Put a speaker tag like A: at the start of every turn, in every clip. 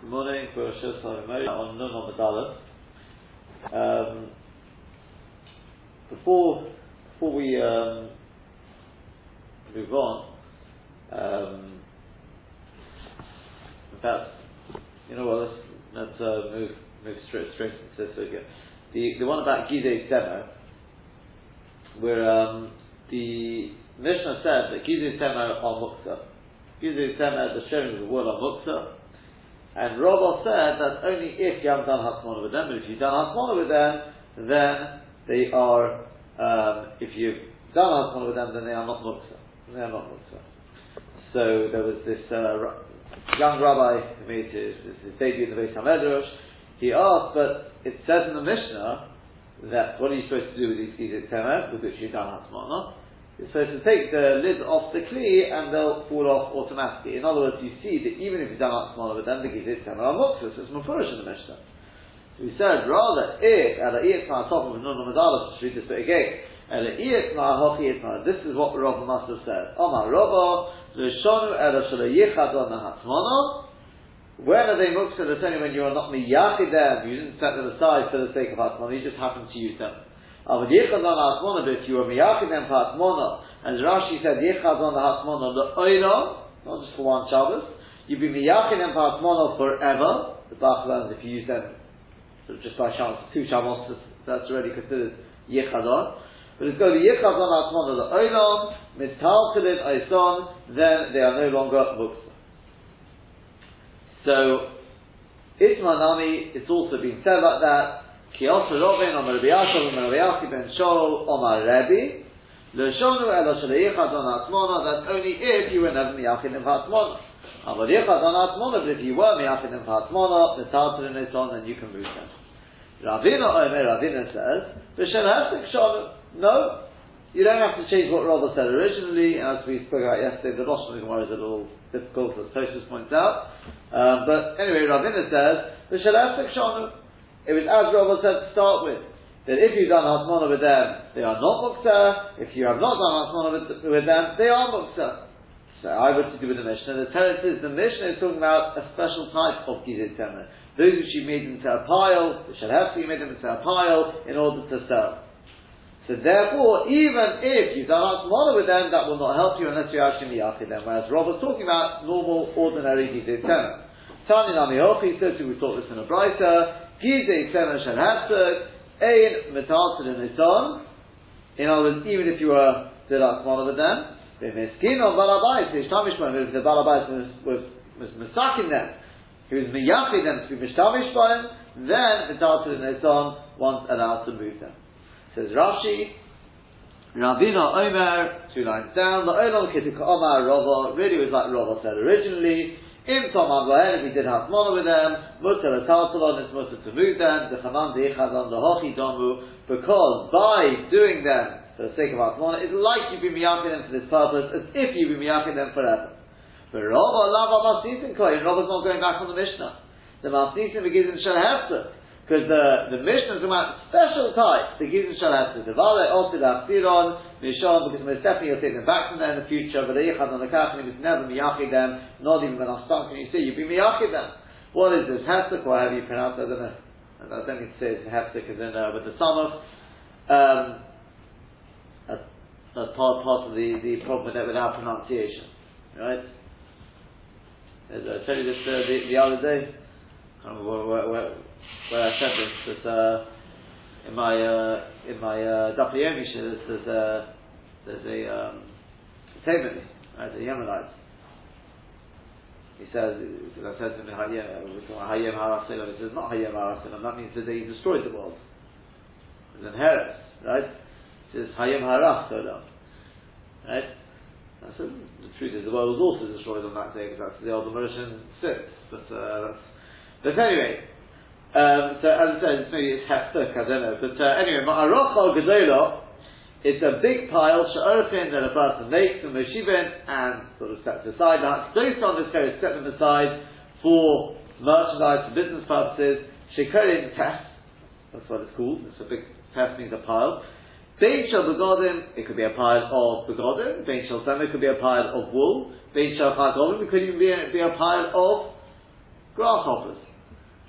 A: Good morning, Rosh on Nun the Um Before before we um, move on, um, fact, you know what? Let's, let's uh, move move straight straight into this again. The the one about Gizeh Temer, where um, the Mishnah said that Gizeh Temer on Muksa. Gizeh Temer, the sharing of the wood on Muksa. And Rabbi said that only if you haven't done Hasmona with them, but if you've done Hasmona with them, then they are, um, if you've done Hasmona with them, then they are not Muksa. They are not Muksa. So there was this uh, young rabbi who made his, his, debut in the Beis HaMedrash. He asked, but it says in the Mishnah that what are you supposed to do with these Temer, with which you've done Hasmona? You're supposed to take the lid off the kli and they'll fall off automatically. In other words, you see that even if you've done up smaller with them, the gizit temer muktzah. So it's mufurish in the Mishnah. We said rather if at a iyatma top of nun madala to read this bit again. At a iyatma hochi yitma. This is what Rabba must have said. Omar Rabba l'shonu ela shala yichad on hatzmana. When are they muktzah? It's only when you are not miyachid them. You didn't set them aside for the sake of hatzmana. You just happen to use them. But Yichad on the Hasmona, but if you were Miyachid them for Hasmona, and Rashi said Yichad on the Hasmona, the Oira, not just for one Shabbos, you'd be Miyachid them for Hasmona forever. The Bach learns if you use them sort of just by chance, two Shabbos, that's already considered Yichad on. But it's got the Yichad on Hasmona, Mital Tilid, Oison, then they are no longer Muksa. So, Itmanami, it's also been said like that, also Robin, Rabbi Yaakov, Rabbi Yaakov ben Shol, Omar Rabbi, L'shonu elo shel yichad on atmona, that's only if you were never miyachid in atmona. But yichad on atmona, but if you were miyachid in atmona, the tartar in it on, then you can move them. Ravina Omer, Ravina says, V'shel hesek shonu, no, you don't have to change what Rabbi said originally, as we spoke about yesterday, the Rosh Hashanah is a little difficult, as Tosfos points out. Um, but anyway, Ravina says, V'shel hesek shonu, it was as Rabbi said to start with, that if you've done Hasmona with them, they are not Muksa. If you have not done Hasmona with, with them, they are Muksa. So I would to do with the Mishnah. The Torah says the Mishnah is talking about a special type of Gizit. Those which you made into a pile, the Shalhefti made them into a pile in order to sell. So therefore, even if you've done Hasmona with them, that will not help you unless you actually miyachid them. Whereas Rob was talking about normal, ordinary Gizit Temer. Tani Nami says, we taught this in a brighter, Gizei Tzemah Shel Hafsuk, Ein in its own. In other words, even if you were did one of them, the Miskin of Balabais, the Ishtamish if the Balabais was, was, was Misakin them, he was Miyachi them to be Mishtamish then Metalsid in its own, once allowed to move them. Says Rashi, Ravina Omer, two lines down, the Olam Kitika Omar Rava, really was like Rava said originally, Im Tom Ablahen, if he did have mono with them, Mutter Taltalon, it's Mutter to move them, the Chaman the Ichadon, the Hochi Domu, because by doing them for the sake of Atmona, it's like you've been miyakin them for this purpose, as if you've been miyakin them forever. But Rabba, Lava Masnisim Koyin, Rabba's not going back on the Mishnah. The Masnisim begins in Shalhefta. Because the, the Mishnah is about special types, the Gizim Shalhefta. The also the Aftiron, Mishon, because most definitely you'll take them back from there in the future, but the Yichad on the Kafim is never miyachid them, not even when Astan can you see, you'd be miyachid them. What is this? Hefsek, or however you pronounce it, I don't know. I don't need to say it's Hefsek as in uh, with the Samach. Um, that's, that's part, part of the, the problem with it with our pronunciation. Right? As I told you this uh, the, the other day, I where, where, where I said this, that uh, in my uh, in my uh, Yomi there's, a there's a um, statement, right, a Yemenite. He says, I said to him, Hayem Haraselam, he says, not Hayem Haraselam, that means that they destroyed the world. It's in Heres, right? He says, Hayem Haraselam, right? I said, the truth is, the world was also destroyed on that day, because that's the old Mauritian six, but uh, but anyway, um, so as I said, maybe it's heftuk, I don't know. But uh, anyway, ma'arocha gedola, it's a big pile, sha'orfin, that a person makes, and moshivin, and sort of sets aside. Now, those on this case set them aside for merchandise, for business purposes. Shekorin test, that's what it's called. It's a big test means a pile. Bein shel begodim, it could be a pile of begodim. Bein shel it could be a pile of wool. Bein shel chagomim, it could even be a, be a pile of grasshoppers.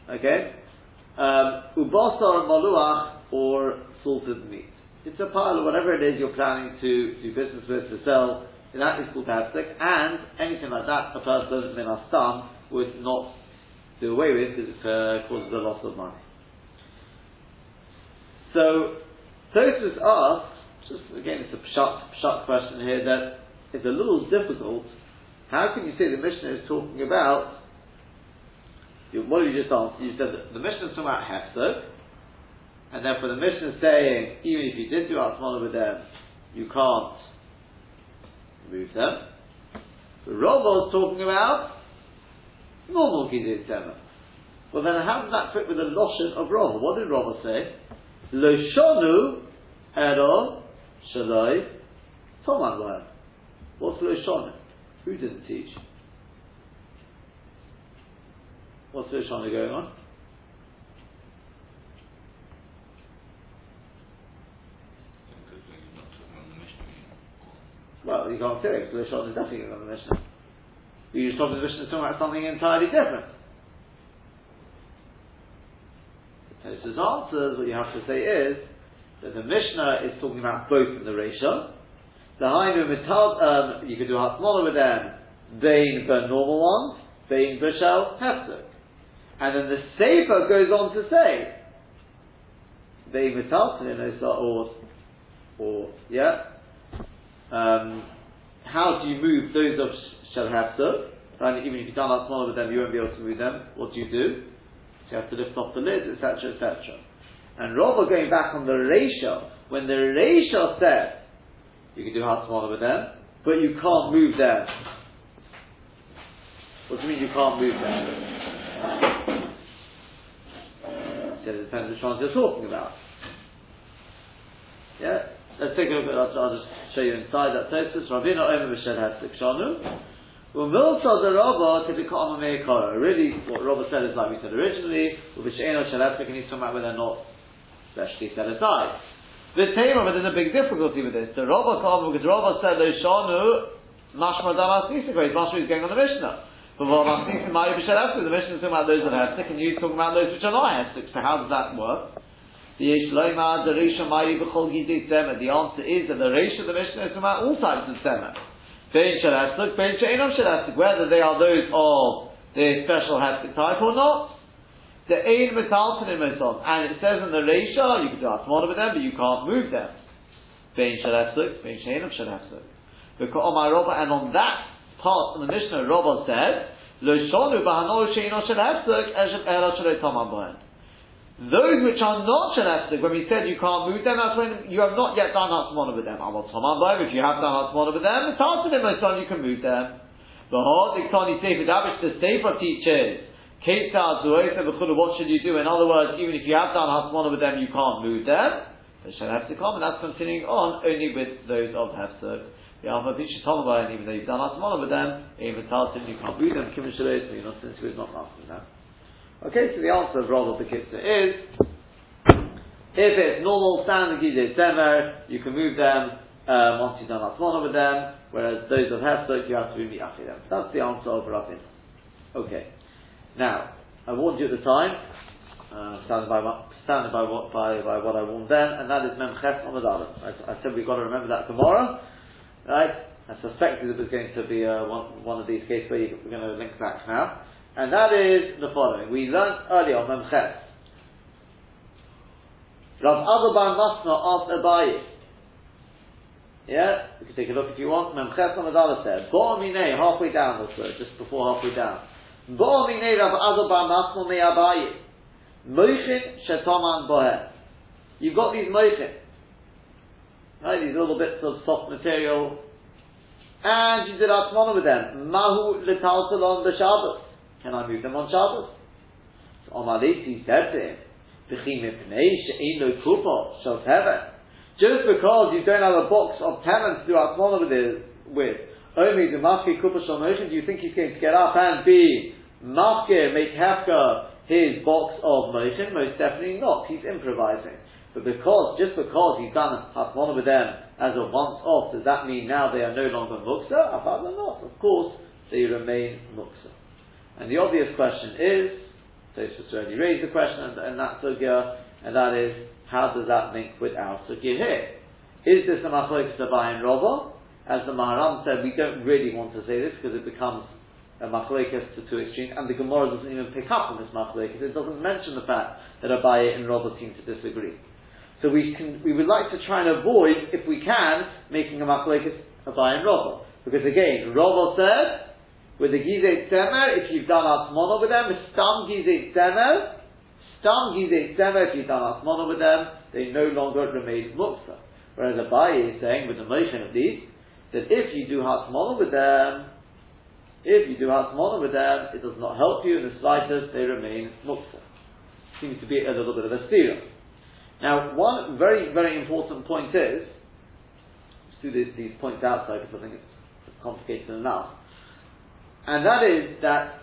A: Okay? Um, ubasar maluach or salted meat. It's a pile of whatever it is you're planning to do business with, to sell, that is called hafsik, and anything like that a person, min would not do away with because it uh, causes a loss of money. So, Tosfos asks, just again, it's a pshat, pshat question here that it's a little difficult. How can you say the Mishnah is talking about? What did you just answer? You said the Mishnah is talking about hefsek, and therefore the Mishnah is saying even if you did do Atmana with them, you can't move them. The Rava is talking about normal Gizir Tema. Well then how does that fit with the Loshan of Rava? What did Rava say? Lo shonu ero shaloi toman What's lo shonu? Who didn't teach? What's lo shonu going on? Well, you can't say it because lo shonu is definitely going on the Mishnah. You just told the Mishnah talking about something entirely different. The Tosfos answers, what you have to say is that the Mishnah is talking about both in the ratio. The Hainu Mital, um, you could do Hasmola with them, Bain the normal ones, Bain Bishel Hefsek. And then the Sefer goes on to say, Bain Mital or, or, yeah, um, how do you move those of Shel Hefsek? Even if you've done Hasmola with them, you won't be able to move them. What do you do? So you have to lift off the lid, etc., etc. And Rava going back on the ratio, when the ratio said you can do smaller with them, but you can't move them. What do you mean you can't move them? It depends which ones you're talking about. Yeah? Let's take a look at I'll, I'll just show you inside that Tosfos. Rabbeinu Omer B'Shed Hasik Shanu. Really, what Rabba said is like we said originally, and he's talking about where they're not specially set aside. The Tamer, but there's a big difficulty with this. The Rabba called because Rabba said Shanu Mashma Damas Nisika, Mashma is going on the Mishnah. The Mishnah is talking about those that have sick, and you're talking about those which are not Hestik. So how does that work? The answer is that the Reisha of the mission is talking about all types of Shalastik, whether they are those of the special Haftik type or not. The Ein Metalton in and it says in the Reisha, you can do Atmona with them, but you can't move them. Bein Shalastik, Bein Sheinom Shalastik. Because Omar Rabba, and on that part of the Mishnah, Rabba said. Those which are not shalefsik, when we said you can't move them, that's when you have not yet done hatzmona with them. If you have done hatzmona with them, it's hard to them, son, you can move them. The hard Iktani Sefer Davish, the Sefer teaches, what should you do? In other words, even if you have done hatzmona with them, you can't move them. The shalefsikom, and that's continuing on only with those of hefsek. The teacher told about even though you've done hatzmona with them, even Talton, you can't move them. Kimin shalos, you're not since was not asking that. Okay, so the answer of Rav Bekitza is if it's normal standard Gizeh Semer, you can move them um, once you've done Atmana with them, whereas those of Hefsek, you have to be Mi'achi them. That's the answer of Ravin. Okay. Now, I warned you at the time, uh, standing, by, standing by, what, by, by what I warned then, and that is Memches the I, I said we've got to remember that tomorrow, right? I suspected it was going to be uh, one, one of these cases where we're going to link back now. And that is the following. We learned earlier on Memches. Rav Ada bar Masna asked Abaye. Yeah, you can take a look if you want. Memches on the said, Bo'amine, halfway down the word, just before halfway down. Bo'amine Rav Ada bar Masna me Abaye. Moichin Shetoman Boher. You've got these moichin. Right, these little bits of soft material. And you did Atmana with them. Mahu Litaltalon B'Shabbos. Can I move them on Shabbos? So Amaliti said to him, just because you don't have a box of tenants to do Atmona with, with only the Mafke Kupa Shalmotion, do you think he's going to get up and be Mafke, make Hefka his box of motion? Most definitely not. He's improvising. But because, just because he's done Atmona with them as a once off, does that mean now they are no longer Muksa? Apart not. Of course, they remain Muksa. And the obvious question is, Tosfos already raised the question and, and that sugya, and that is, how does that link with our sugya here? Is this a machlokes Abai and Rava? As the Maharam said, we don't really want to say this because it becomes a machlokes to two extremes, and the Gemara doesn't even pick up on this machlokes. It doesn't mention the fact that Abai and Rava seem to disagree. So we can, we would like to try and avoid, if we can, making a machlokes Abai and Rava. Because again, Rava said, with the Gizet Semer, if you've done Atmona with them, Stam Gizet Semer, Stam Gizet Semer, if you've done Atmona with them, they no longer remain Muksa. Whereas Abaye is saying, with the motion at least, that if you do Hatmona with them, if you do Hatmona with them, it does not help you in the slightest, they remain Muksa. Seems to be a little bit of a steer. Now, one very, very important point is, let's do these, these points outside because I think it's complicated enough. And that is that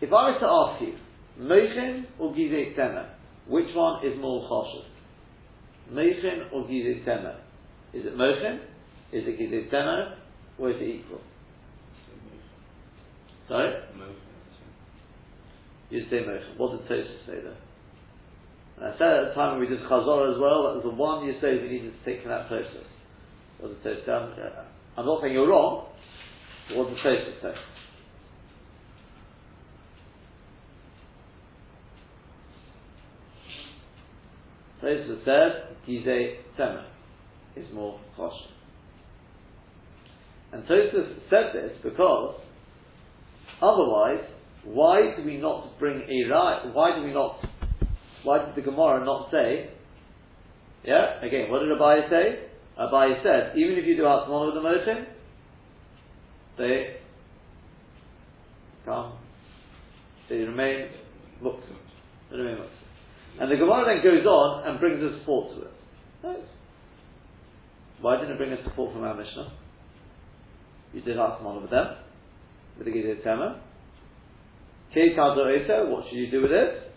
A: if I was to ask you, Mochin or Gizeh Temer, which one is more choshev? Mochin or Gizeh Temer? Is it Mochin? Is it Gizeh Temer? Or is it equal? Sorry? You say Mochin. What did Tosfos say there? And I said at the time when we did Chazor as well, that was the one you say we needed to take from that process. Tosfos say? I'm not saying you're wrong, what did Tosfos say? Tosfos said, Gizeh Temer is more choshev. And Tosfos said this because otherwise, why do we not bring a right? Why do we not? Why did the Gemara not say? Yeah, again, what did Abai say? Abai said, even if you do Hatmon with the motion, they come, they remain muktzah. They remain muktzah. And the Gemara then goes on and brings a support to it. Why didn't it bring a support from our Mishnah? You did ask one of them with the Gizeh Tema. What should you do with it?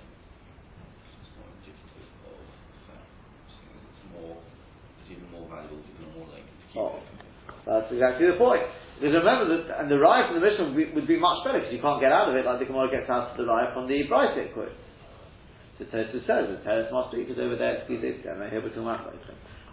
A: That's exactly the point. Because remember that, and the rye from the Mishnah would be, would be much better because you can't get out of it like the Gemara gets out of the rye from the Bryce quote. The Tosfos says the Teres must be because over there it's Gizeh Tema. Here we're talking about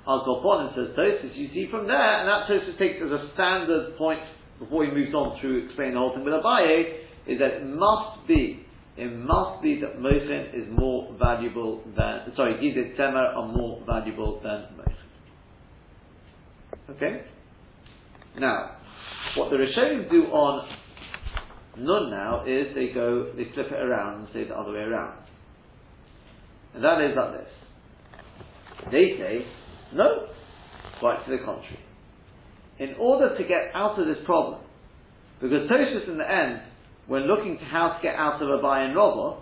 A: Al Korpon and says Tosfos. You see from there, and that Tosfos takes as a standard point before he moves on to explain the whole thing with Abaye, is that it must be it must be that Mochen is more valuable than, sorry, Gizeh Temer are more valuable than Mochen. Okay? Now, what the Rishonim do on Nun now is they go, they flip it around and say the other way around. And that is like this. They say, no, quite to the contrary. In order to get out of this problem, because Tosfos in the end, when looking to how to get out of Abai and Rava,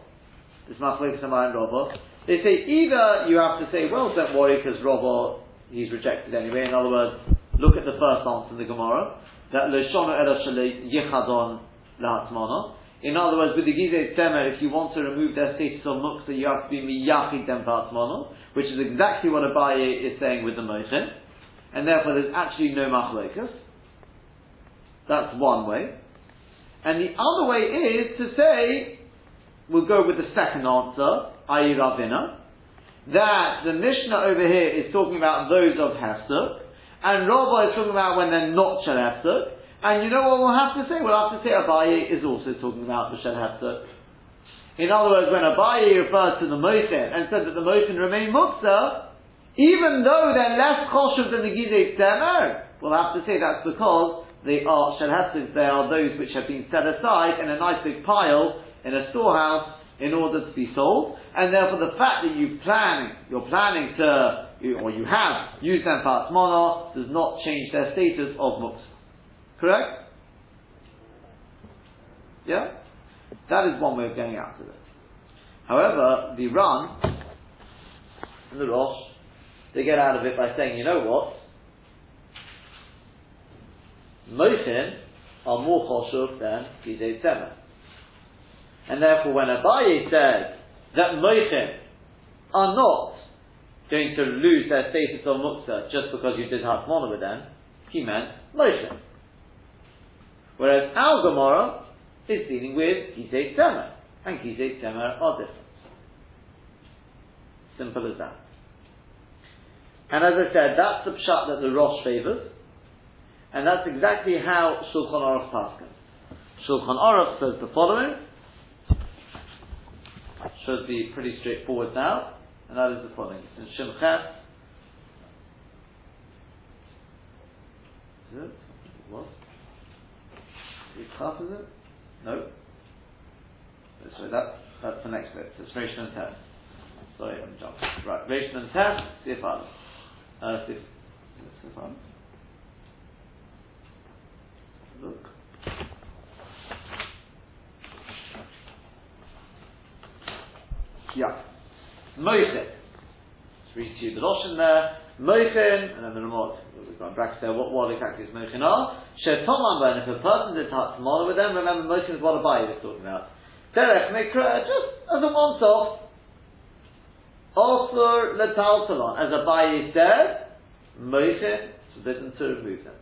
A: this Abai and Rava, they say either you have to say, well, don't worry because Rava, he's rejected anyway. In other words, look at the first answer in the Gemara, that Loshona Ela Yichadon La'atzmana, in other words, with the Gizeh Temer, if you want to remove their status of you have to be Miyachid Dem which is exactly what Abaye is saying with the Moshe. And therefore there's actually no Machlokas. That's one way. And the other way is to say, we'll go with the second answer, i.e. Ravina, that the Mishnah over here is talking about those of Hesuk, and Rabbi is talking about when they're not Shel and you know what we'll have to say? We'll have to say Abaye is also talking about the Hefzer. In other words, when Abaye refers to the Mosen and says that the Mosen remain Muksa, even though they're less cautious than the Gizeh Temer, we'll have to say that's because they are Shed they are those which have been set aside in a nice big pile in a storehouse in order to be sold, and therefore the fact that you plan, you're planning to, or you have used them for Atmana, does not change their status of Muksa. Correct? Yeah? That is one way of getting out of it. However, the Ran and the Rosh, they get out of it by saying, you know what? Mochin are more choshuv than Gizeh Tzemah. And therefore, when Abaye says that Mochin are not going to lose their status of Muksa just because you did Hasmona with them, he meant Moshe. Whereas our Gemara is dealing with Gizei Temer, and Gizei Temer are different. Simple as that. And as I said, that's the pshat that the Rosh favors, and that's exactly how Shulchan Aruch passes. Shulchan Aruch says the following, should be pretty straightforward now, and that is the following. It's in Shem Ches. Is it? What? Is it? No. So that, that's the next bit. It's Rishon and Test. Sorry, I'm jumping. Right, Rishon and Test, see I uh, see if, see if I'm look. Yeah. Moichin. Let's to you the Loshin there. Moichin, and then the remote, we've got brackets there, what, what exactly is Moichin are? Shetoman ben, if a person did tomorrow with them, remember Moichin is what a buyer is talking about. Derech Mikra, just as a once off. Also, Letal Salon, as a buyer said, Moichin, forbidden to remove them.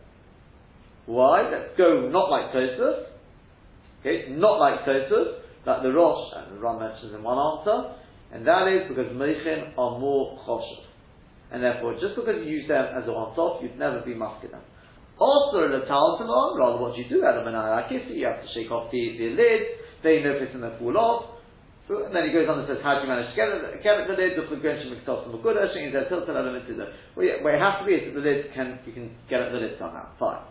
A: Why? Let's go not like Tosfos. Okay, not like Tosfos, like the Rosh, and the Ram mentions in one answer, and that is because Meichin are more choshev. And therefore, just because you use them as a once-off, you'd never be musking them. Also, in the taltalon, rather what you do out of an you have to shake off the, the lid, they notice and they fall off. And then he goes on and says, how do you manage to get it, get it the lid? The chugrenshim miktos and maguda, shing is tilted element to the, where it has to be is that the lid can, you can get at the lid somehow. Fine.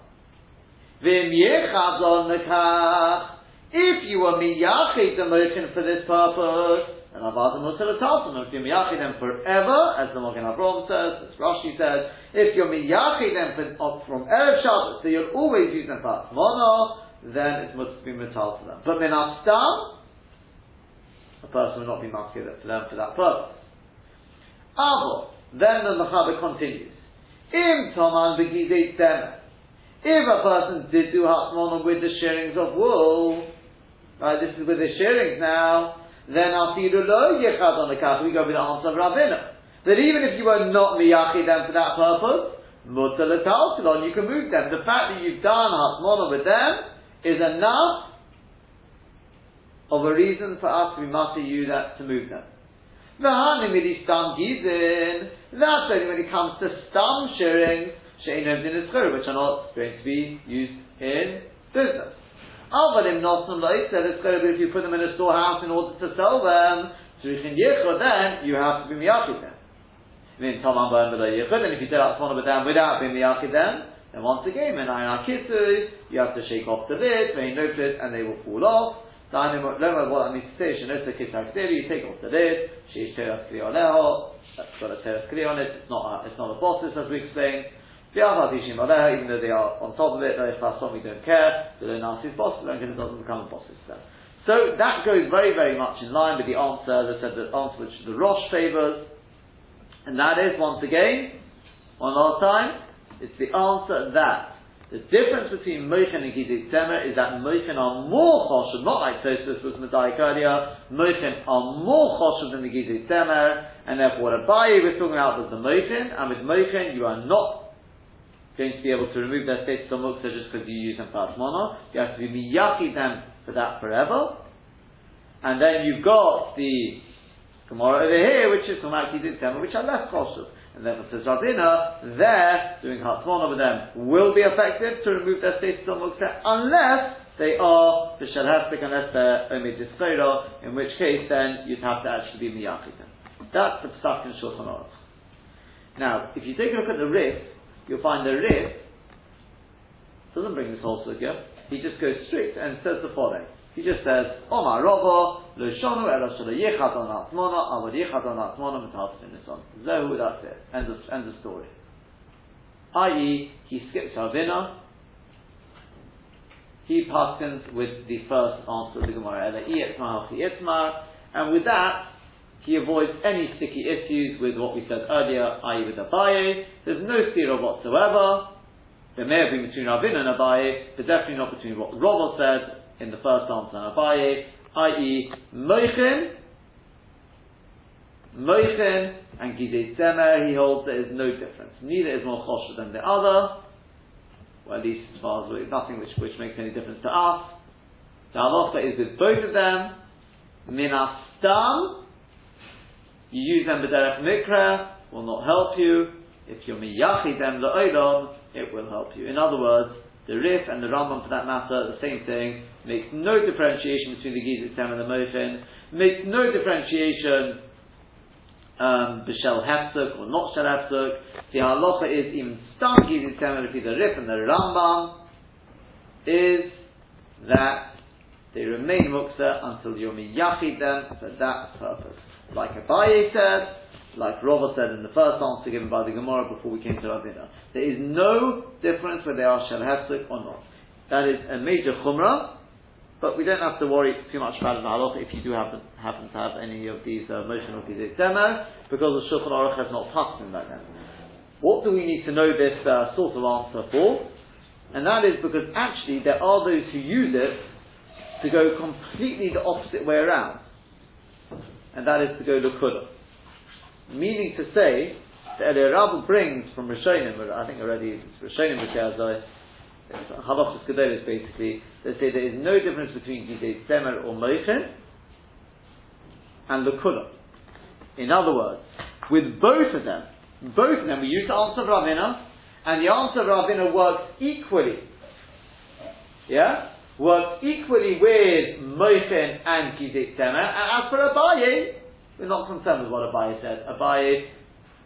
A: If you were miyachid the motion for this purpose, and Avad Mutter Talsim, if you're miyachid them forever, as the Magen Avraham says, as Rashi says, if you're miyachid them from Erev Shabbos, so you'll always use them for Atmona, then it must be metal to them. But minastam, a person will not be makir to them for that purpose. Avo, then the Mechaber continues. Im Toman. If a person did do Hatmona with the shearings of wool, Right, this is with the shearings now. Then afidu lo yechad on the kaf. We go with the answer of Ravina. That even if you were not miyachi them for that purpose, mutter you can move them. The fact that you've done hatmona with them is enough of a reason for us to be mutter you that to move them. That's only when it comes to stam shearings, which are not going to be used in business. Avalim nosnum loitzer, it's going to be if you put them in a storehouse in order to sell them, tzrichin yichud, then you have to be miyachid them. Then. Tomam b'em b'lo yichud, and if you out one of them without being miyachid them, then once again, when ayin akitu, you have to shake off the lid, they notice, and they will fall off. So I know what that means to say, shenota kitzak you take off the lid, sheish teras kli oleho, that's got a teras kli on it, it's not a, it's not a bosses as we explained, even though they are on top of it, they we don't care, so they're nasty bosses, and it doesn't become a bosses then. So that goes very, very much in line with the answer, as I said, the answer which the Rosh favours, and that is, once again, one last time, it's the answer that the difference between Mochen and Gizit Temer is that Mochen are more choshev, not like Tosfos was Medayik earlier, Mochen are more choshev than the Gizit Temer, and therefore what Abaye was talking about was the Mochen, and with Mochen you are not going to be able to remove their status of muksa just because you use them for asmana. You have to be miyaki them for that forever. And then you've got the Gemara over here, which is Kumaki Ditzema, which are less cautious. And then says Rabina, there, doing Hatzmon over them, will be effective to remove their status of muksa, unless they are the Shalhastik, unless they're Omid in which case then you'd have to actually be miyaki them. That's the Pesach in Shulchan Aruch. Now, if you take a look at the Rif, you'll find the Rif doesn't bring this whole sugya. He just goes straight and says the following. He just says, Omar Rava, Lo Shonu Ela Shala Yechad on Atmona, Avad Yechad on Atmona, Metahatzim Nisan. Zehu, that's it. End of, end of story. I.e., he skips Ravina, he paskins with the first answer of the Gemara, Ela Ietmar, Ietmar, and with that, he avoids any sticky issues with what we said earlier, i.e. with Abaye. There's no stira whatsoever. There may have been between Ravina and Abaye, but definitely not between what Rava said in the first answer and Abaye, i.e. Moichin, Moichin and Gizeh Zemer, he holds there is no difference. Neither is more chosher than the other, well at least as far as nothing which, which makes any difference to us. The halacha is with both of them, minastam, you use them b'derech mikra, will not help you. If you're miyachid them la'olam, it will help you. In other words, the Rif and the Rambam, for that matter, the same thing, makes no differentiation between the Gizit Tem and the Mochin, makes no differentiation um, b'shel hefsuk or not shel hefsuk. The halacha is even stam Gizit Tem, if the Rif and the Rambam, is that they remain muksa until you're miyachid them for that purpose. Like Abaye said, like Rava said in the first answer given by the Gemara before we came to Ravina. There is no difference whether they are Shel Hefsek or not. That is a major Chumrah, but we don't have to worry too much about in Halacha if you do happen, happen to have any of these uh, motion of these demo, because the Shulchan Aruch has not passed like that. What do we need to know this uh, sort of answer for? And that is because actually there are those who use it to go completely the opposite way around. And that is to go Lukudah. Meaning to say, the Eliyah brings from Rishonim, I think already it's Rishonim B'Kazai, uh, Halachas Gedolis basically, they say there is no difference between Gizeh Semer or Moichin and Lakula. In other words, with both of them, both of them, we use the answer of Ravina, and the answer of Ravina works equally. Yeah? Works equally with Moichin and Semer, and as for Abaye, we're not concerned with what Abaye said. Abaye,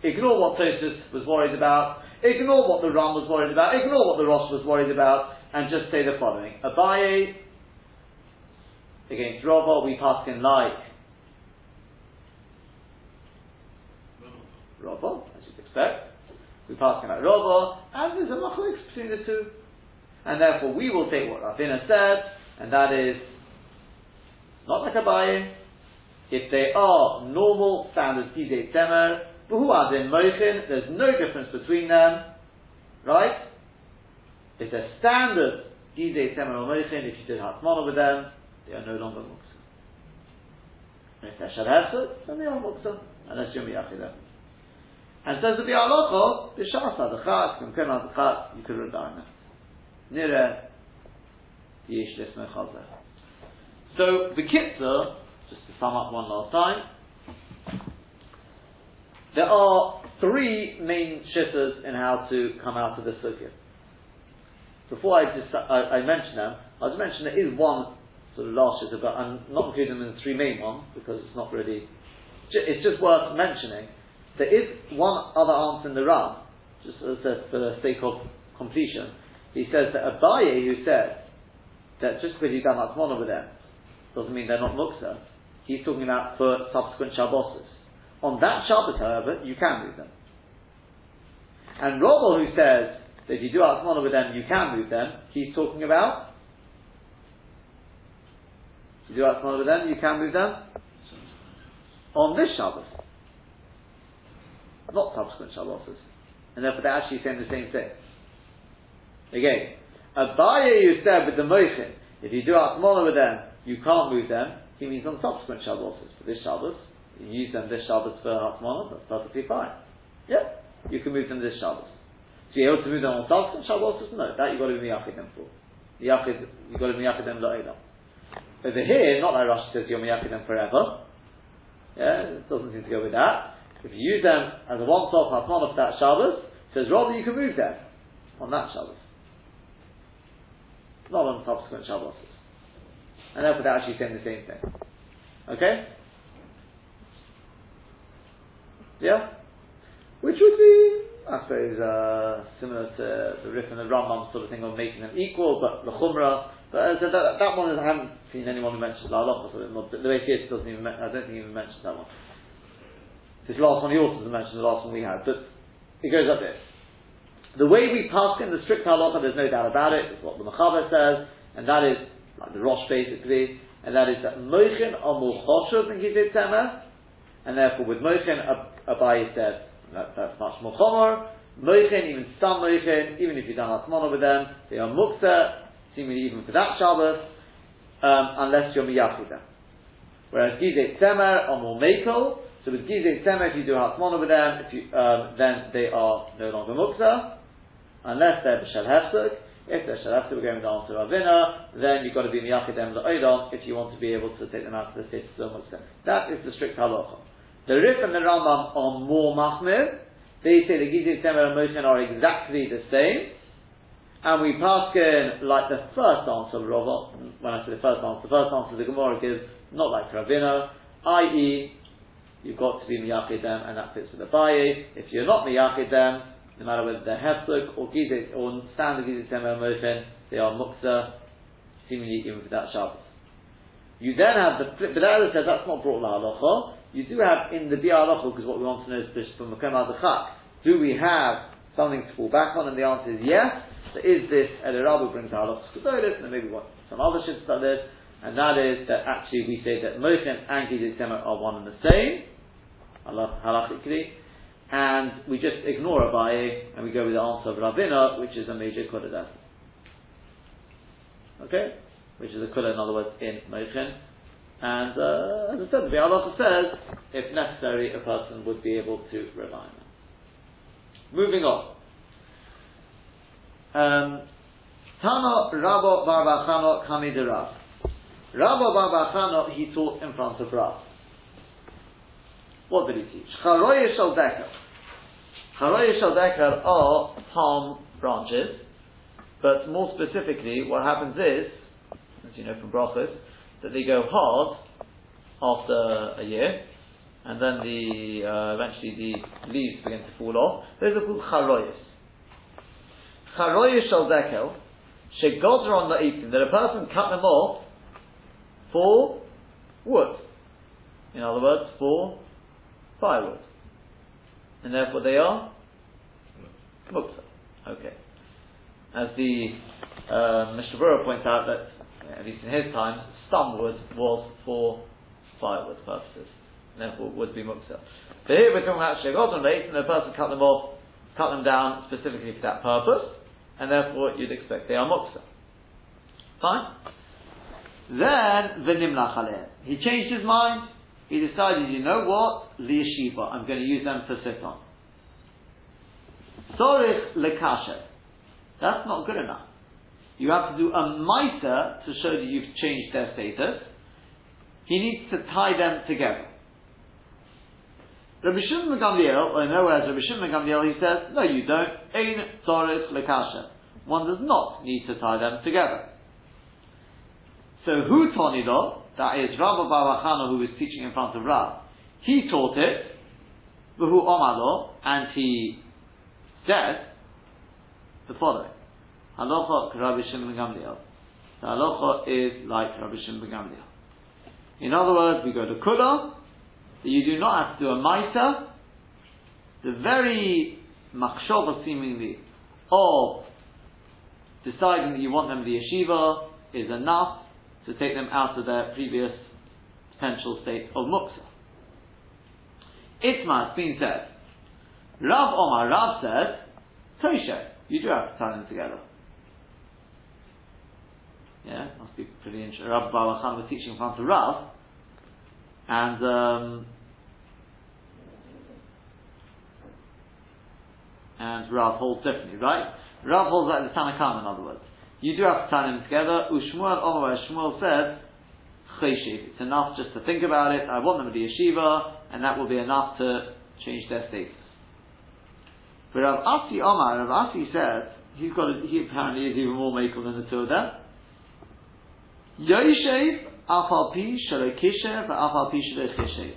A: ignore what Tosfos was worried about, ignore what the Ram was worried about, ignore what the Rosh was worried about, and just say the following. Abaye, against Rava, we pass in like Rava, as you'd expect. We pass in like Rava, and there's a machlokes between the two. And therefore we will take what Ravina said, and that is not like a Abaye, if they are normal, standard Gizeh Temer, are in Mochin, there's no difference between them, right? If they're standard Gizeh Temer or Mochin, if you did Hatzmana with them, they are no longer Muksa. And if they're Shadhasa, then they are Muksa, unless you're Miyachideh. And says the Bialocho, the Shasa, the Chat, Kumkema, the Chat, you could down Nire, Chazah. So, the Kitzur, just to sum up one last time, there are three main shittas in how to come out of the sukkah. Before I I, I mention them, I'll just mention there is one sort of last shitta, but I'm not including them in the three main ones because it's not really. It's just worth mentioning. There is one other answer in the Ram, just for the sake of completion. He says that Abaye, who says that just because you've done Atmana with them, doesn't mean they're not Muksa. He's talking about for subsequent Shabbos. On that Shabbos, however, you can move them. And Robel, who says that if you do Atmana with them, you can move them, he's talking about if you do Atmana with them, you can move them on this Shabbos. Not subsequent Shabbos. And therefore they're actually saying the same thing. Again, Abaye you said with the Moichin, if you do Atmana with them, you can't move them, he means on subsequent Shabbos. For this Shabbos, you use them this Shabbos for Hatmana, that's perfectly fine. Yeah, you can move them this Shabbos. So you're able to move them on subsequent Shabbos? No, that you've got to be miyachid them for. Miyachid, you've got to miyachid them la'elam. Over here, not like Rashi says you're miyachid them forever. Yeah, it doesn't seem to go with that. If you use them as a once-off Hatmana for that Shabbos, says rather you can move them on that Shabbos. Not on subsequent Shabbos and therefore they're actually saying the same thing. Okay? Yeah? Which would be, I suppose, uh, similar to the Rif and the Rambam sort of thing of making them equal, but the Chumrah, but uh, that, that one is, I haven't seen anyone who mentions La Alocha, so the it doesn't even, I don't think he even mentions that one. This last one he also doesn't mention the last one we had, but it goes like there. The way we pass in the strict halacha, there's no doubt about it, it's what the Mechaber says, and that is like the Rosh basically, and that is that Moichin are more choshev than Gizit Temer, and therefore with Moichin, Abaye said that, that's much more chomer. Moichin, even some Moichin, even if you've done Atmana with them, they are Mukta, seemingly even for that Shabbos, um, unless you're Miyachid them. Whereas Gizit Temer are more Makel, so with Gizit Temer, if you do Hatmana with them, you, um, then they are no longer Mukta, unless they're B'Shel Hefsek, If they're Shalasta, we're going the answer of then you've got to be Miyachidem La'odom if you want to be able to take them out to the state of That is the strict halacha. The Rif and the Rambam are more machmir. They say the Gizit Temer and Moshe are exactly the same. And we pass in like the first answer of Rava, when I say the first answer, the first answer of the Gemara is not like Ravina, i.e., you've got to be Miyachid them, and that fits with the Baye. If you're not Miyachid them, no matter whether they're Hefzuk or Gizit or standard Gizit Temer Moshe, they are Muksa, seemingly even without Shabbos. You then have the flip, but I said, that's not brought la halacha. You do have in the Bi'alacha, because what we want to know is from Makom al do we have something to fall back on? And the answer is yes. So is this Elirabu brings Halach Skudolis, and maybe what some other shits about this, and that is that actually we say that Moshe and gizik Gizit are one and the same, halachically, and we just ignore Abaye and we go with the answer of Ravina, which is a major Kodedas. Okay? Which is a Kodesh, in other words, in Moshe. And uh, as I said, the Bialacha says, if necessary, a person would be able to rely on that. Moving on. Um, Tano Rabbo Barbachano Kamidirav. Rabbo Barbachano, he taught in front of Rav. What did he teach? Charoye Shaldeker. Charoye Shaldeker are palm branches, but more specifically, what happens is, as you know from brachos, that they go hard after a year, and then the uh, eventually the leaves begin to fall off. Those are called dekel, shegozer on the eating, that a person cut them off for wood. In other words, for firewood. And therefore they are mukta. Okay. As the uh, Mishnah points out that, at least in his time, some wood was for firewood purposes, and therefore would be muktzah. But here we're talking about shegot and the person cut them off, cut them down specifically for that purpose, and therefore you'd expect they are muktzah. Fine. Then the nimlach He changed his mind. He decided, you know what, liyeshiva, I'm going to use them to sit on. Sorich lekasher. That's not good enough. You have to do a mitre to show that you've changed their status. He needs to tie them together. Rabbi Shimon Gamliel, or nowhere Rabbi Shimon Gamliel, he says, no, you don't. Ein tzoris lekasha. One does not need to tie them together. So who tonido? That is Rabbi Barachano, who was teaching in front of Rav. He taught it. Omalo, and he said the following. Halacha Rabbi Shimon Gamliel. The halacha is like Rabbi Shimon Gamliel. In other words, we go to Kula, you do not have to do a Maita, the very machshava seemingly of deciding that you want them to be yeshiva is enough to take them out of their previous potential state of muksa. Itma has been said. Rav Omar, Rav says, Toshe, you do have to tie them together. Yeah, must be pretty interesting. Rabbi Balachan was teaching in front of Rav, and um, and Rav holds differently, right? Rav holds like the Tanakam, in other words. You do have to tie them together. Ushmuel Omar Shmuel said, Cheshiv. It's enough just to think about it. I want them to be yeshiva, and that will be enough to change their status. But Rav Asi Omar, Rav Asi says, he's got a, he apparently is even more makel than the two of them. Yoshev afal pi shalokishev afal pi shalokishev.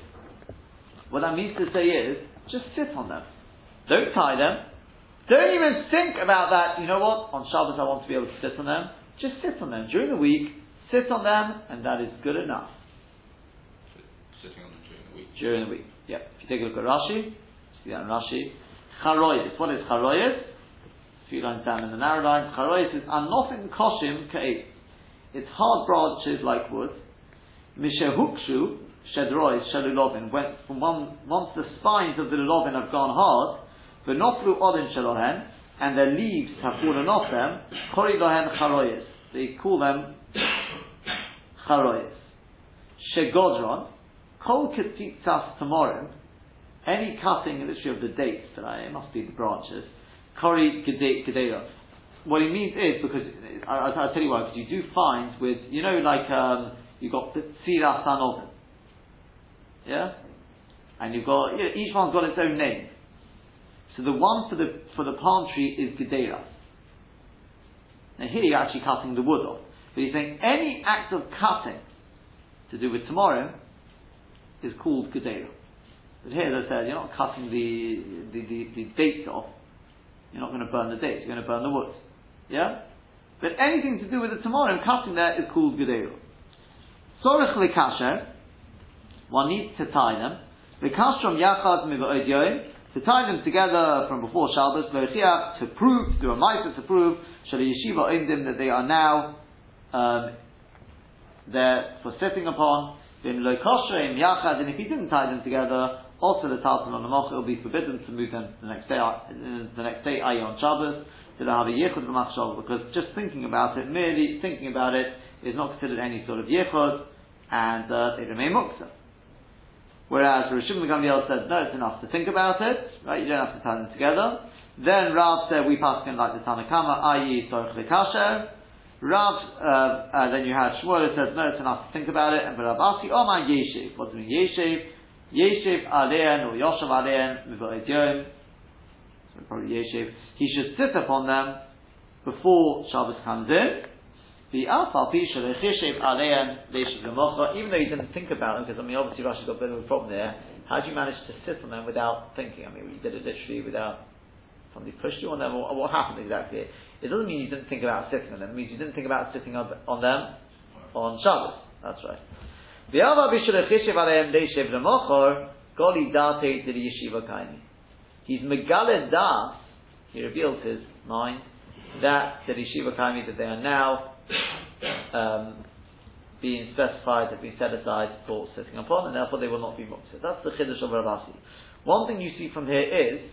A: What that means to say is, just sit on them. Don't tie them. Don't even think about that. You know what? On Shabbos I want to be able to sit on them. Just sit on them during the week. Sit on them, and that is good enough.
B: Sitting on them during the week.
A: During the week. Yeah. If you take a look at Rashi, see that in Rashi. Charoyes. What is charoyes? A few lines down in the narrow lines. Charoyes is anofin koshim ka'et. Its hard branches like wood. Mishehukshu, shedrois, shelulovin, went from one, once the spines of the lulovin have gone hard, v'noflu odin shelohen, and their leaves have fallen off them, kori charoyes. They call them charoyes. Shegodron, kol ketitzas tamorim, any cutting literally of the dates, that I, it must be the branches, kori gedeiros. what he means is because I, will tell you why. Because you do find with you know like um, you got the Sirah Sanovim, yeah, and you've got you know, each one's got its own name. So the one for the for the palm tree is Gedera. Now here you're actually cutting the wood off. But he's saying any act of cutting to do with tomorrow is called Gedera. But here, I said, you're not cutting the, the, the, the dates off. You're not going to burn the dates, you're going to burn the wood. Yeah? But anything to do with the tomorrow, cutting there is called Gedera. Sorech lekasher, one needs to tie them. Lekashrom yachad mivo'od to tie them together from before Shabbos, to prove, to a mitzvah to prove, shali yeshiva indim that they are now um, there for sitting upon. In lo yachad, and if he didn't tie them together, also the tartan on the mocha will be forbidden to move them the next day. The next day, i.e. on Shabbos, to have a yichud b'machshov, because just thinking about it, merely thinking about it, is not considered any sort of yichud, and uh, they remain muksa. Whereas Rishon Gamliel said, no, it's enough to think about it, right? You don't have to tie them together. Then Rav said, we pass him like the Tanna Kamma, i.e. Sorech Lekasher. Rav, uh, uh, then you had Shmuel who says, no, it's enough to think about it. And Rav Asi, oh my Yeshiv. What does it mean Yeshiv? Yeshiv Alein or Yoshav Alein, Mivo'ed Yom. So probably Yeshiv. He should sit upon them before Shabbos comes in. The alpha even though you didn't think about them, because I mean, obviously Rashi's got a bit of a problem there. How do you manage to sit on them without thinking? I mean, you did it literally without somebody pushed you on them, or, or what happened exactly? It doesn't mean you didn't think about sitting on them. It means you didn't think about sitting on, on them on Shabbos. That's right. The alpha goli date the yeshiva kaini. He's megale das. He reveals his mind that the yeshiva kaini that they are now um, being specified, have been set aside for sitting upon, and therefore they will not be muktzah. That's the chiddush of Rav Asi. One thing you see from here is,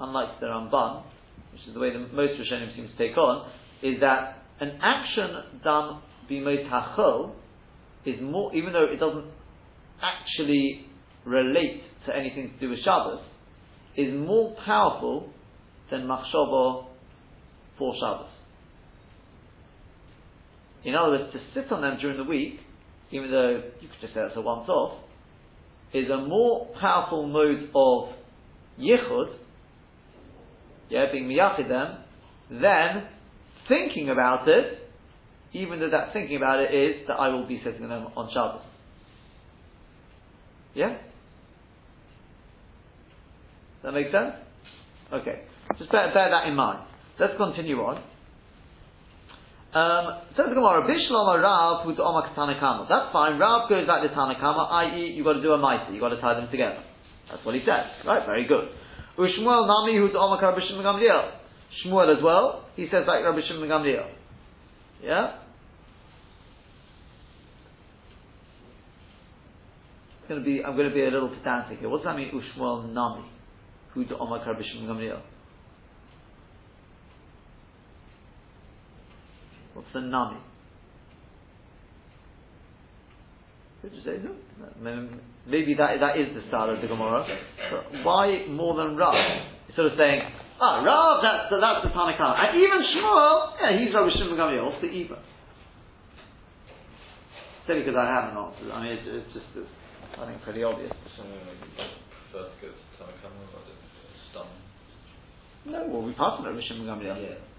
A: unlike the Ramban, which is the way that most Rishonim seem to take on, is that an action done b'mot hachol is more, even though it doesn't actually relate to anything to do with Shabbos, is more powerful than machshava for Shabbos. In other words, to sit on them during the week, even though you could just say that's a once off, is a more powerful mode of yichud, yeah, being miyachid them, than thinking about it, even though that thinking about it is that I will be sitting on them on Shabbos. Yeah? That make sense? Okay. Just bear, bear that in mind. Let's continue on. Um, says the Gemara, Bishlam Rav who's Oma Tanna Kamma. That's fine. Rav goes like the Tanna Kamma, i.e., you've got to do a mice, you've got to tie them together. That's what he says. Right, very good. Ushmuel Nami who's Oma Rabbi Shimon Gamliel. Shmuel as well, he says like Rabbi Shimon Gamliel. Yeah? It's going to be, I'm going to be a little pedantic here. What does that mean, Ushmuel Nami? Who's Oma Rabbi Shimon Gamliel? What's the nami? Could you say no? Maybe that that is the style of the Gemara. But why more than Rav? It's sort of saying, ah, Rav, that's the, that's the Tanakh. And even Shmuel, yeah, he's Rabbi Shimon Gamliel. What's the even? Simply because I have an answer. I mean, it's, it's just, it's, I think, pretty obvious.
B: Someone prefer to go to Tanakh rather than stun.
A: No, well, we passed on Rabbi Shimon Gamliel.
B: Yeah.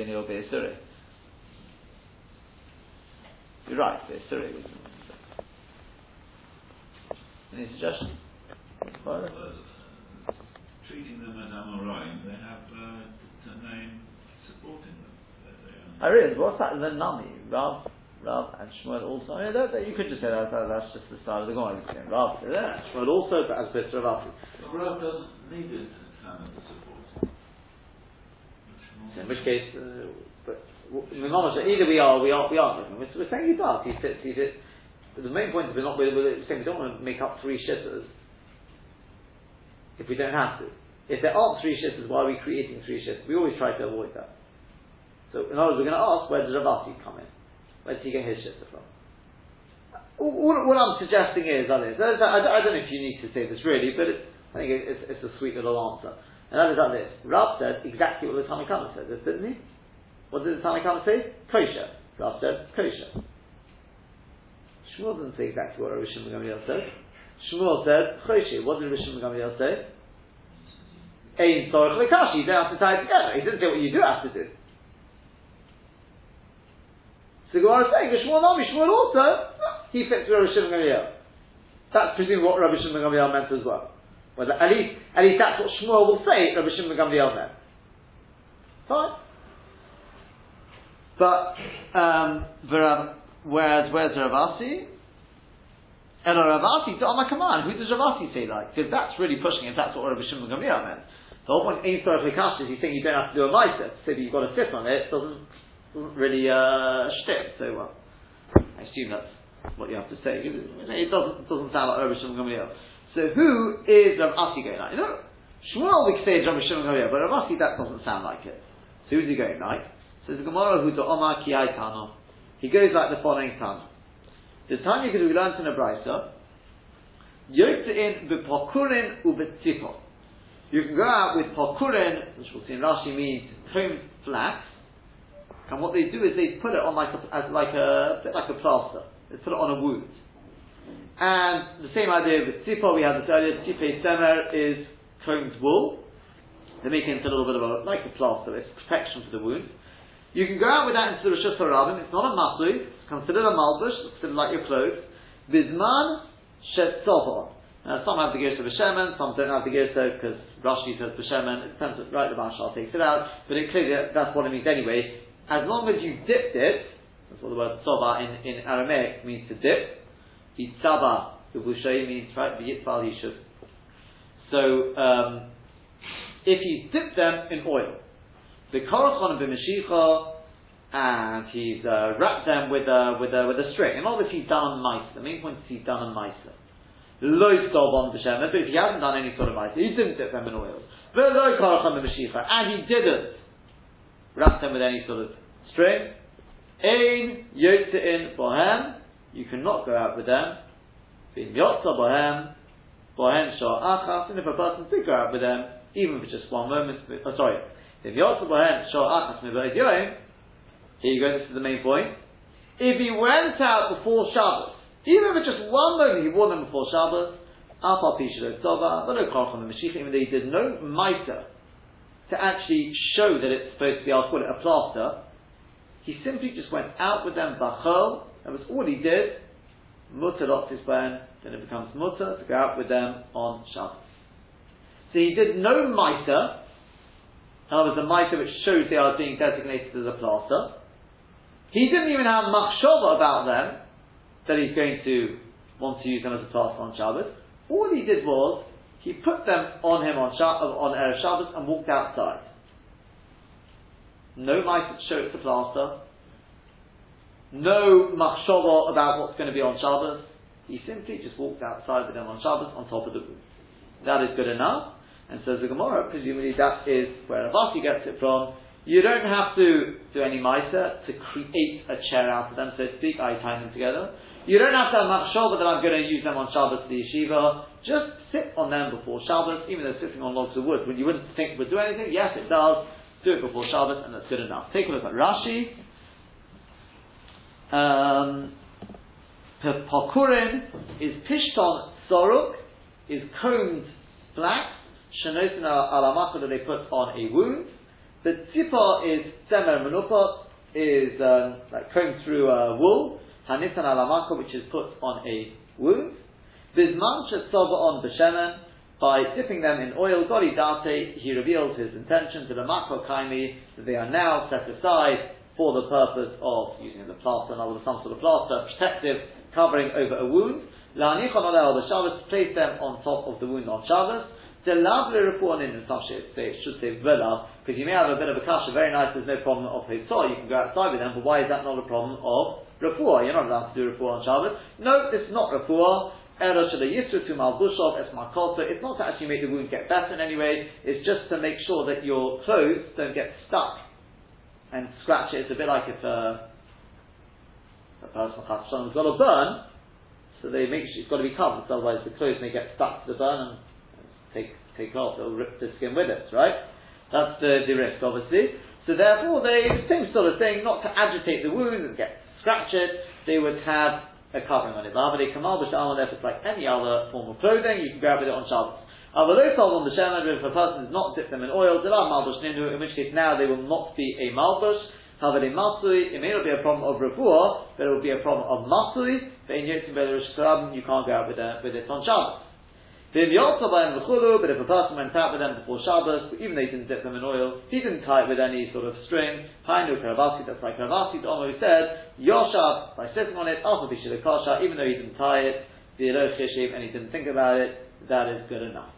A: Daniel Be'esure. You're right, Be'esure was Any suggestion?
C: Well, treating them as Amoraim, they have uh, the name supporting them.
A: I realize, what's that? The Nami, Rav, Rav and Shmuel also. I mean, that, that, you could just say that, that that's just the style of the Gemara. Rav, yeah, Shmuel also, but as Bitra Rav.
C: Rav doesn't need it to support.
A: In which case, uh, but either we are, we are, we are. We're, we're saying he does. He fits. He. But the main point is we're not. We're, we're saying we don't want to make up three shitters if we don't have to. If there aren't three shitters, why are we creating three shitters? We always try to avoid that. So in other words, we're going to ask where does Rav Asi come in? Where does he get his shitter from? all, all I'm suggesting is, I, I, don't know if you need to say this really, but it's, I think it, it's, it's a sweet little answer. And is like this. Rav said exactly what the Tanna Kamma said, didn't he? What did the Tanna Kamma say? Kosher. Rav said kosher. Shmuel didn't say exactly what Rabbi Shimon Gamliel said. Shmuel said kosher. What did Rabbi Shimon Gamliel say? Ein tzorich lekashi. You don't have to tie it together. He didn't say what you do have to do. So Gemara is saying, Shmuel Nami, Shmuel also, he fits with Rabbi Shimon Gamliel. That's presumably what Rabbi Shimon Gamliel meant as well. Well, at least, at least that's what Shmuel will say Rabbi Shimon Gamliel meant. Fine. But, um, whereas, where's Rav Asi? And Rav Asi, to my command, who does Rav Asi say like? Because that's really pushing it, that's what Rabbi Shimon Gamliel meant. The whole point, Ein Sorach is he's saying you don't have to do a mitre, so you've got to sit on it, doesn't doesn't really uh, shtick. So well, I assume that's what you have to say. It doesn't doesn't sound like Rabbi Shimon Gamliel. So who is Rav Asi going like? You know, Shmuel we could say Rabbi Shimon Gamliel, but Rav Asi that doesn't sound like it. So who's he going like? So the Gemara who to Omar Kiai Tano. He goes like the following Tano. The Tanya because we learned in a brisa. Yotzein b'pokurin u'b'tzipo. You can go out with pokurin, which we'll see in Rashi means combed flax, and what they do is they put it on like a, as like a, bit like a plaster. They put it on a wound. And the same idea with tzipo, we had this earlier, tzipe semer is combed wool. They make it into a little bit of a, like a plaster, it's protection for the wound. You can go out with that into the reshus harabim, it's not a masui, it's considered a malbush, it's considered like your clothes. Bizman shetzovon. Now, some have the Gersa B'Shemen, some don't have the Gersa because Rashi says B'Shemen, it depends, right, the Maharshal takes it out, but it clearly, that's what it means anyway as long as you dipped it, that's what the word soba in, in Aramaic means to dip. Itzaba, the Bushay means, right, Yitzal Yishub. So, um, if you dip them in oil, the Korachon b'Mashicha, and he's uh, wrapped them with a, with a, with a string. And obviously he's done on mice. The main point is he's done on mice. Loy on the but if he hasn't done any sort of mice, he didn't dip them in oil. And he didn't wrap them with any sort of string. Ein yotzein bohem, you cannot go out with them. V'im yotza bohem, bohem achas, and if a person did go out with them, even for just one moment, oh, sorry, if yotza bohem shor achas mivoid yoim, here you go, this is the main point. If he went out before Shabbos, even for just one moment he wore them before Shabbos, Apal Pishalo Tova, but no Korchon the Mashiach, even though he did no mitre to actually show that it's supposed to be, I'll call it a plaster, he simply just went out with them bachol. That was all he did. Mutter lost his ban. Then it becomes mutter to go out with them on Shabbos. So he did no mitre. Other words, a mitre which shows they are being designated as a plaster. He didn't even have machshava about them that he's going to want to use them as a plaster on Shabbos. All he did was he put them on him on, Shabbos, on Erev Shabbos and walked outside. No mice that show it's a plaster. No machshava about what's going to be on Shabbos. He simply just walked outside with them on Shabbos on top of the roof. That is good enough. And says the Gemara, presumably that is where Avasi gets it from. You don't have to do any miser to create a chair out of them, so to speak, I tie them together. You don't have to have machshava that I'm going to use them on Shabbos the yeshiva. Just sit on them before Shabbos, even though sitting on logs of wood, when you wouldn't think would do anything. Yes, it does do it before Shabbos, and that's good enough. Take a look at Rashi. Um, is pishton soruk, is combed black, shanosin alamaka that they put on a wound. The tzipa is semer menupa, is um, like combed through uh, wool. Hanitan alamaka, which is put on a wound. Bizman shetzova on b'shemen, by dipping them in oil, Goli Date, he reveals his intention to the Mako Kaimi that they are now set aside for the purpose of using the plaster, in other some sort of plaster, protective, covering over a wound. La'anichon aleh Shabbos, place them on top of the wound on Shabbos. The lovely report in some should say, should say vela, because you may have a bit of a kasha, very nice, there's no problem of hitzah, you can go outside with them, but why is that not a problem of refuah? You're not allowed to do refuah on Shabbos. No, is not refuah. It's not to actually make the wound get better in any way, it's just to make sure that your clothes don't get stuck and scratch it. It's a bit like if uh, a person has got a burn, So they make sure it's got to be covered, otherwise the clothes may get stuck to the burn and take take off. They'll rip the skin with it, right? That's the, the risk, obviously. So therefore, they the same sort of thing, not to agitate the wound and get scratch it. They would have a covering on it. But they kamal b'shalom, if it's like any other form of clothing, you can grab it on Shabbos. Those told on the Shemen, if a person does not dip them in oil, they are malbush ninu, in which case now they will not be a malbush. However, they masui, it may not be a problem of refuah, but it will be a problem of masui. But in yotzim b'erish you can't go out with, it, with it on Shabbos. But if a person went out with them before Shabbos, even though he didn't dip them in oil, he didn't tie it with any sort of string, Hainu Karavasi, that's like Karavasi, the Omer said, Yoshav, by sitting on it, Alpha Bishilakasha, even though he didn't tie it, the Chishiv, and he didn't think about it, that is good enough.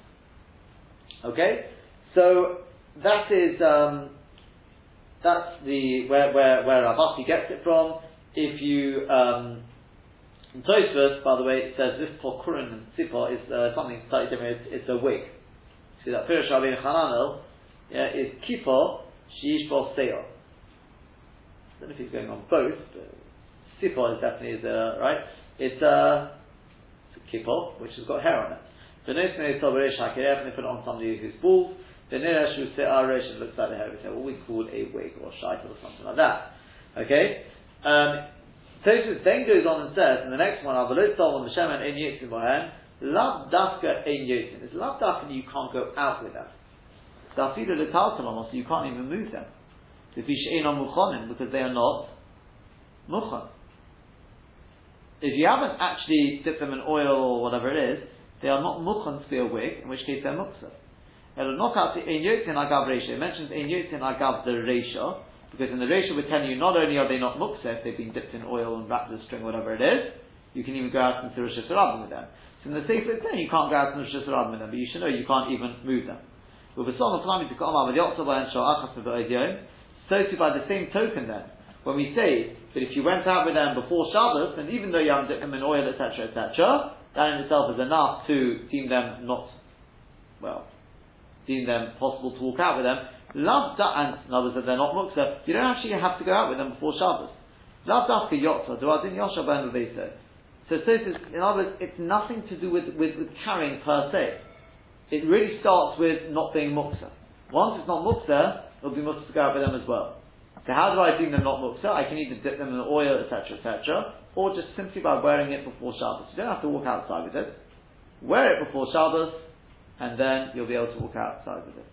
A: Okay? So, that is, um, that's the, where, where, where Rav Asi gets it from. If you, um, in Tosfos, by the way, it says this pokurin and tzipor is uh, something slightly different. It's, it's a wig. See that Pirish Rabbi Hananel yeah, is kippor sheish bo seor. I don't know if he's going on both, but tzipor is definitely is uh, right. It's a, it's a which has got hair on it. The next thing is toberesh hakeref, and they put it on somebody who's bald. The neresh who se'aresh, it looks like the hair. Say what we call a wig or shite or something like that. Okay. Um, Tosfos then goes on and says in the next one, Avalot and Hashem Ein Yitzim Bohem, Lav Dafka Ein Yitzim. It's Lav Dafka you can't go out with them. Dafidu L'Taltalom, so you can't even move them. If you Shein on Muchonim, because they are not Muchon. If you haven't actually dipped them in oil or whatever it is, they are not Muchon to be a wig, in which case they're Muksa. Out the Ein Yitzim Agav Reisha. It mentions Ein Yitzim Agav the Reisha, because in the ratio we're telling you not only are they not muksa if they've been dipped in oil and wrapped a string, whatever it is, you can even go out into reshus harabim with them. So in the Sefer it's saying you can't go out into reshus harabim with them, but you should know you can't even move them. So to by the same token then, when we say that if you went out with them before Shabbos, and even though you haven't dipped them in oil, etc., etc., that in itself is enough to deem them not, well, deem them possible to walk out with them, Love da, and in other words, they're not muksa, you don't actually have to go out with them before Shabbos. Love dafka yotza, do adin yosha ben So this is, in other words, it's nothing to do with, with, with carrying per se. It really starts with not being muksa. Once it's not muksa, it'll be muksa to go out with them as well. So how do I deem them not muksa? I can either dip them in oil, etc., etc., or just simply by wearing it before Shabbos. You don't have to walk outside with it. Wear it before Shabbos, and then you'll be able to walk outside with it.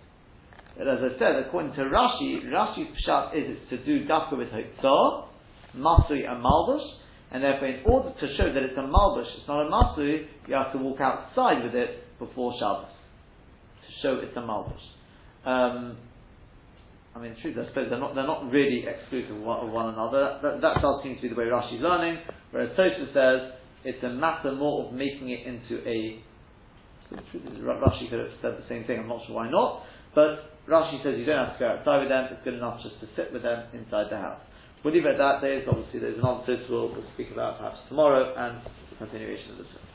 A: But as I said, according to Rashi, Rashi's pshat is to do dafka with hotzah, masui and malbush, and therefore in order to show that it's a malbush, it's not a masui, you have to walk outside with it before Shabbos, to show it's a malbush. Um, I mean, truth, I suppose they're not, they're not really exclusive of one, of one another. That, that, does seem to be the way Rashi's learning, whereas Tosfos says it's a matter more of making it into a. Rashi could have said the same thing. I'm not sure why not, but Rashi says you don't have to go outside with them, it's good enough just to sit with them inside the house. We'll leave it at that. There's obviously there's an answer we'll, we'll speak about perhaps tomorrow and continuation of this.